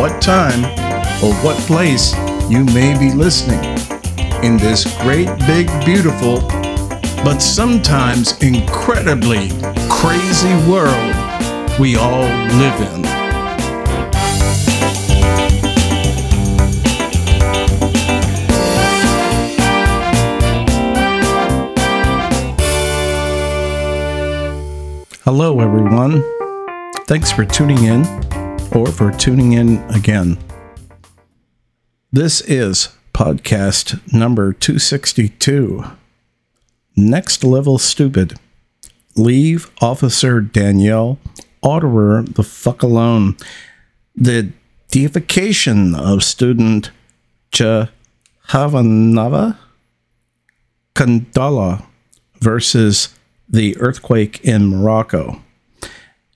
what time, or what place you may be listening in this great, big, beautiful, but sometimes incredibly crazy world we all live in. Hello, everyone. Thanks for tuning in or for tuning in again. This is podcast number 262 Next Level Stupid. Leave Officer Daniel Auderer the fuck alone. The deification of student Jahavanava Kandala versus the earthquake in Morocco.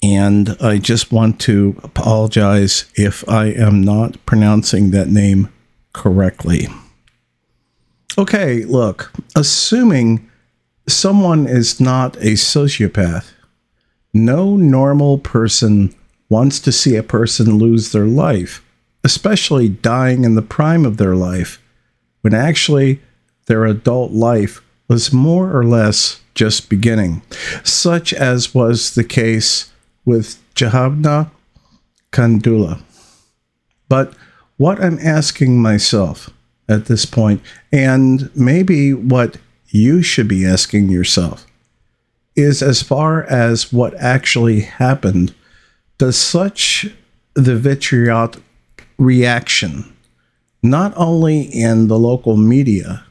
And I just want to apologize if I am not pronouncing that name correctly. Okay, look, assuming someone is not a sociopath, no normal person wants to see a person lose their life, especially dying in the prime of their life, when actually their adult life was more or less just beginning, such as was the case with Jahabna Kandula. But what I'm asking myself at this point, and maybe what you should be asking yourself, is as far as what actually happened, does such the vitriolic reaction, not only in the local media,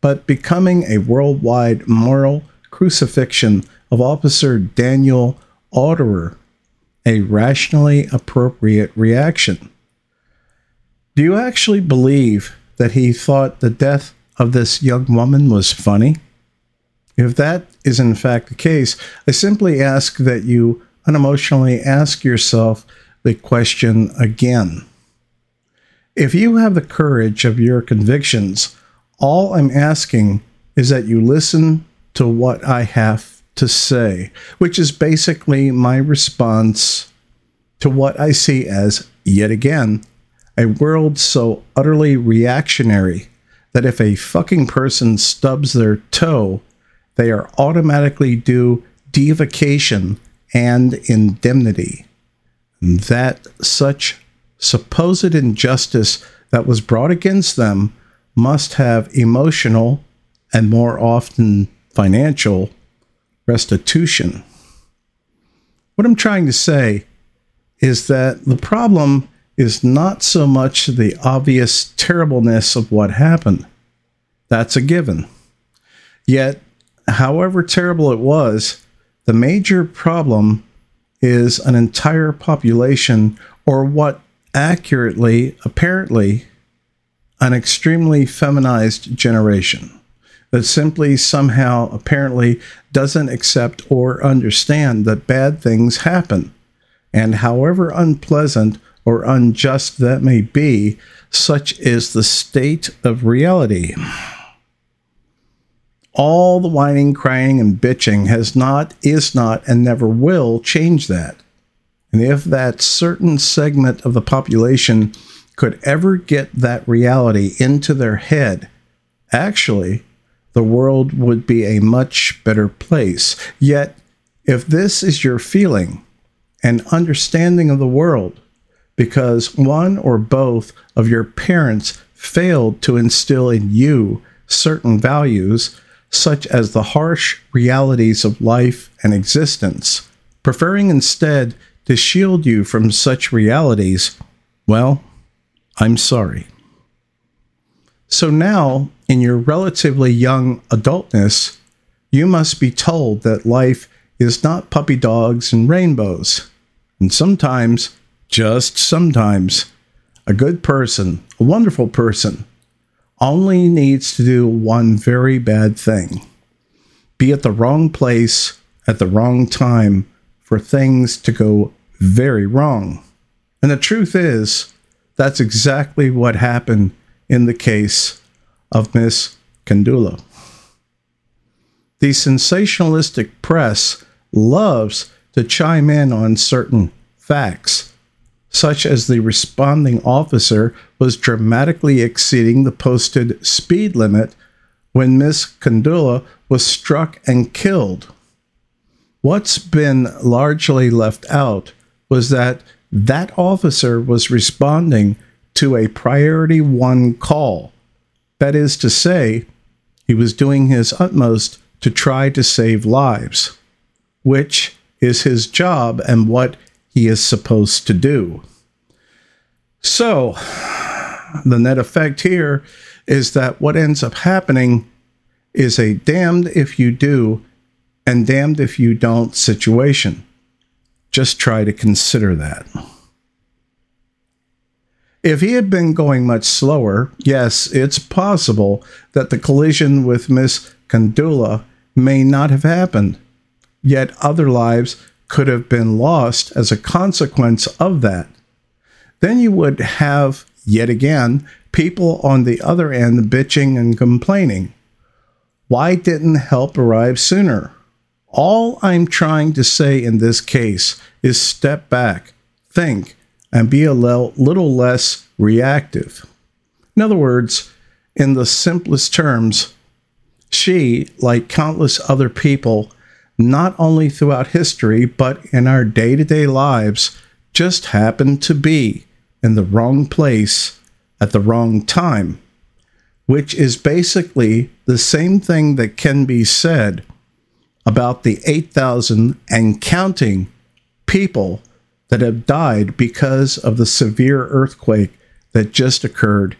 but becoming a worldwide moral crucifixion of Officer Daniel Auderer a rationally appropriate reaction? Do you actually believe that he thought the death of this young woman was funny? If that is in fact the case, I simply ask that you unemotionally ask yourself the question again. If you have the courage of your convictions, all I'm asking is that you listen to what I have to say, which is basically my response to what I see as, yet again, a world so utterly reactionary that if a fucking person stubs their toe, they are automatically due deification and indemnity. That such supposed injustice that was brought against them must have emotional and more often financial restitution. What I'm trying to say is that the problem is not so much the obvious terribleness of what happened. That's a given. Yet, however terrible it was, the major problem is an entire population, or what accurately, apparently, an extremely feminized generation that simply somehow apparently doesn't accept or understand that bad things happen. And however unpleasant or unjust that may be, such is the state of reality. All the whining, crying, and bitching has not, is not, and never will change that. And if that certain segment of the population could ever get that reality into their head, actually, the world would be a much better place. Yet, if this is your feeling and understanding of the world, because one or both of your parents failed to instill in you certain values, such as the harsh realities of life and existence, preferring instead to shield you from such realities, well, I'm sorry. So now, in your relatively young adultness, you must be told that life is not puppy dogs and rainbows. And sometimes just sometimes, a good person, a wonderful person, only needs to do one very bad thing be at the wrong place at the wrong time for things to go very wrong. And the truth is, that's exactly what happened in the case of Miss Kandula. The sensationalistic press loves to chime in on certain facts, such as the responding officer was dramatically exceeding the posted speed limit when Miss Kandula was struck and killed. What's been largely left out was that that officer was responding to a priority one call. That is to say, he was doing his utmost to try to save lives, which is his job and what he is supposed to do. So, the net effect here is that what ends up happening is a damned if you do and damned if you don't situation. Just try to consider that. If he had been going much slower, yes, it's possible that the collision with Miss Kandula may not have happened. Yet other lives could have been lost as a consequence of that. Then you would have, yet again, people on the other end bitching and complaining. Why didn't help arrive sooner? All I'm trying to say in this case is step back, think, and be a little less reactive. In other words, in the simplest terms, she, like countless other people, not only throughout history, but in our day to day lives, just happened to be in the wrong place at the wrong time, which is basically the same thing that can be said about the 8,000 and counting people that have died because of the severe earthquake that just occurred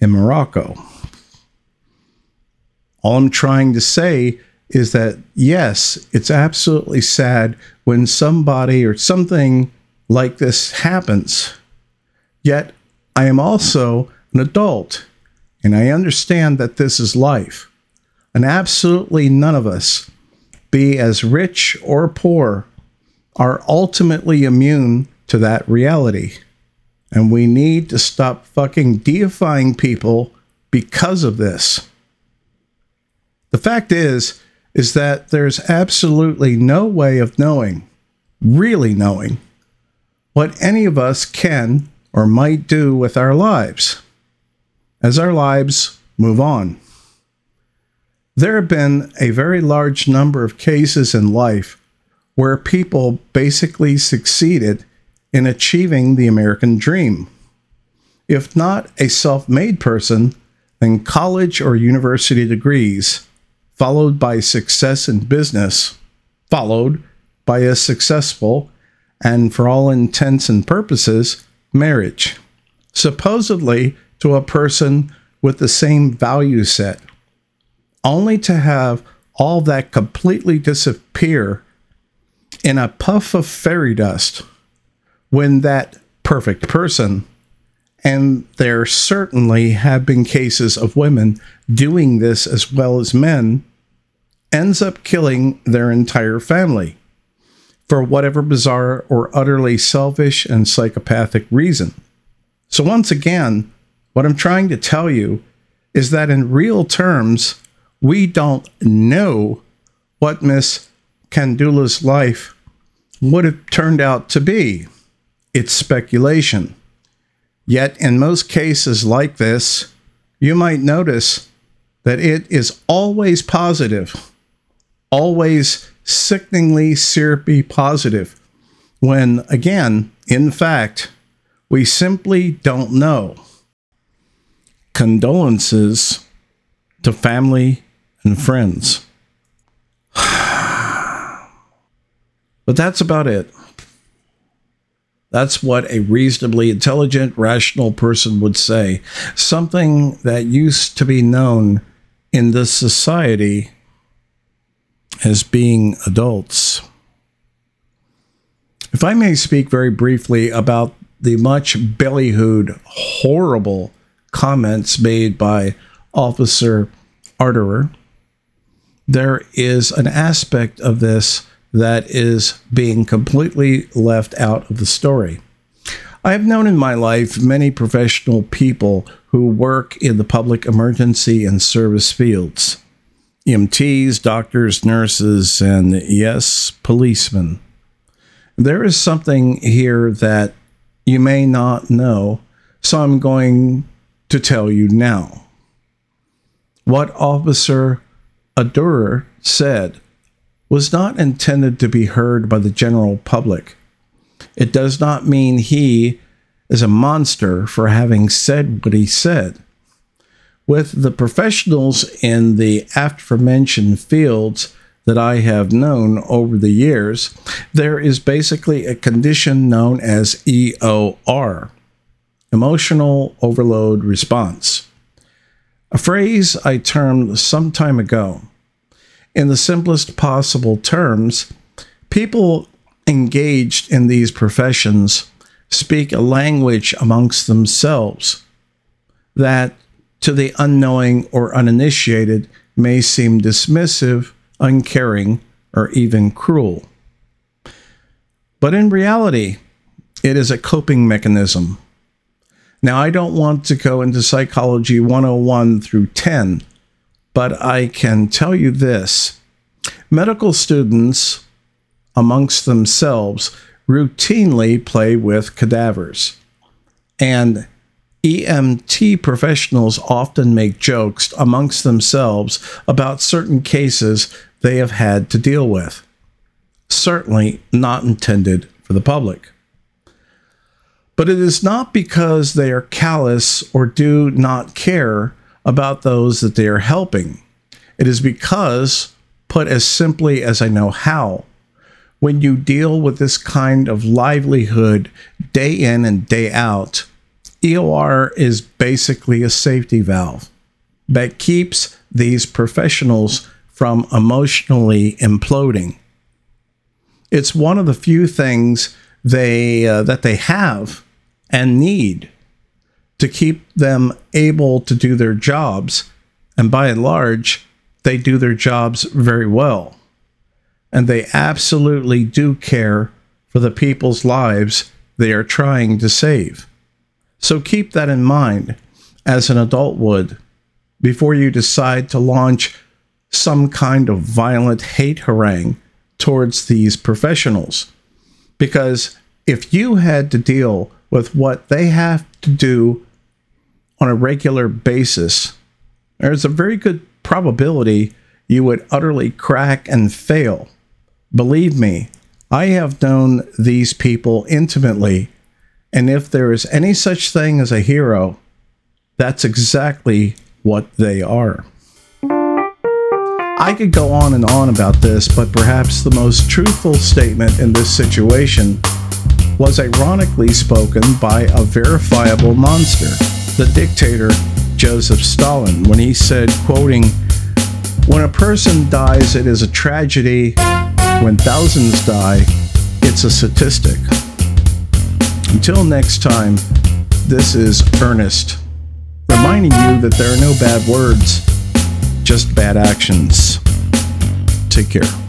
in Morocco. All I'm trying to say is that, yes, it's absolutely sad when somebody or something like this happens. Yet, I am also an adult and I understand that this is life. And absolutely none of us be as rich or poor, are ultimately immune to that reality. And we need to stop fucking deifying people because of this. The fact is, is that there's absolutely no way of knowing, really knowing, what any of us can or might do with our lives as our lives move on. There have been a very large number of cases in life where people basically succeeded in achieving the American dream. If not a self made person, then college or university degrees, followed by success in business, followed by a successful, and for all intents and purposes, marriage, supposedly to a person with the same value set only to have all that completely disappear in a puff of fairy dust when that perfect person, and there certainly have been cases of women doing this as well as men, ends up killing their entire family for whatever bizarre or utterly selfish and psychopathic reason. So, once again, what I'm trying to tell you is that in real terms, we don't know what Miss Kandula's life would have turned out to be. It's speculation. Yet, in most cases like this, you might notice that it is always positive, always sickeningly syrupy positive, when, again, in fact, we simply don't know. Condolences to family and friends. But that's about it. That's what a reasonably intelligent, rational person would say. Something that used to be known in this society as being adults. If I may speak very briefly about the much ballyhooed, horrible comments made by Officer Auderer, there is an aspect of this that is being completely left out of the story. I have known in my life many professional people who work in the public emergency and service fields EMTs, doctors, nurses, and yes, policemen. There is something here that you may not know, so I'm going to tell you now. What Officer Auderer said was not intended to be heard by the general public. It does not mean he is a monster for having said what he said. With the professionals in the aforementioned fields that I have known over the years, there is basically a condition known as EOR emotional overload response. A phrase I termed some time ago. In the simplest possible terms, people engaged in these professions speak a language amongst themselves that to the unknowing or uninitiated may seem dismissive, uncaring, or even cruel. But in reality, it is a coping mechanism. Now, I don't want to go into psychology 101 through 10, but I can tell you this medical students amongst themselves routinely play with cadavers. And EMT professionals often make jokes amongst themselves about certain cases they have had to deal with. Certainly not intended for the public. But it is not because they are callous or do not care about those that they are helping. It is because, put as simply as I know how, when you deal with this kind of livelihood day in and day out, EOR is basically a safety valve that keeps these professionals from emotionally imploding. It's one of the few things they uh, that they have and need to keep them able to do their jobs, and by and large, they do their jobs very well. And they absolutely do care for the people's lives they are trying to save. So keep that in mind as an adult would before you decide to launch some kind of violent hate harangue towards these professionals. Because if you had to deal with what they have to do on a regular basis, there's a very good probability you would utterly crack and fail. Believe me, I have known these people intimately and if there is any such thing as a hero, that's exactly what they are. I could go on and on about this, but perhaps the most truthful statement in this situation was ironically spoken by a verifiable monster, the dictator Joseph Stalin, when he said, quoting, When a person dies, it is a tragedy. When thousands die, it's a statistic. Until next time, this is Ernest, reminding you that there are no bad words, just bad actions. Take care.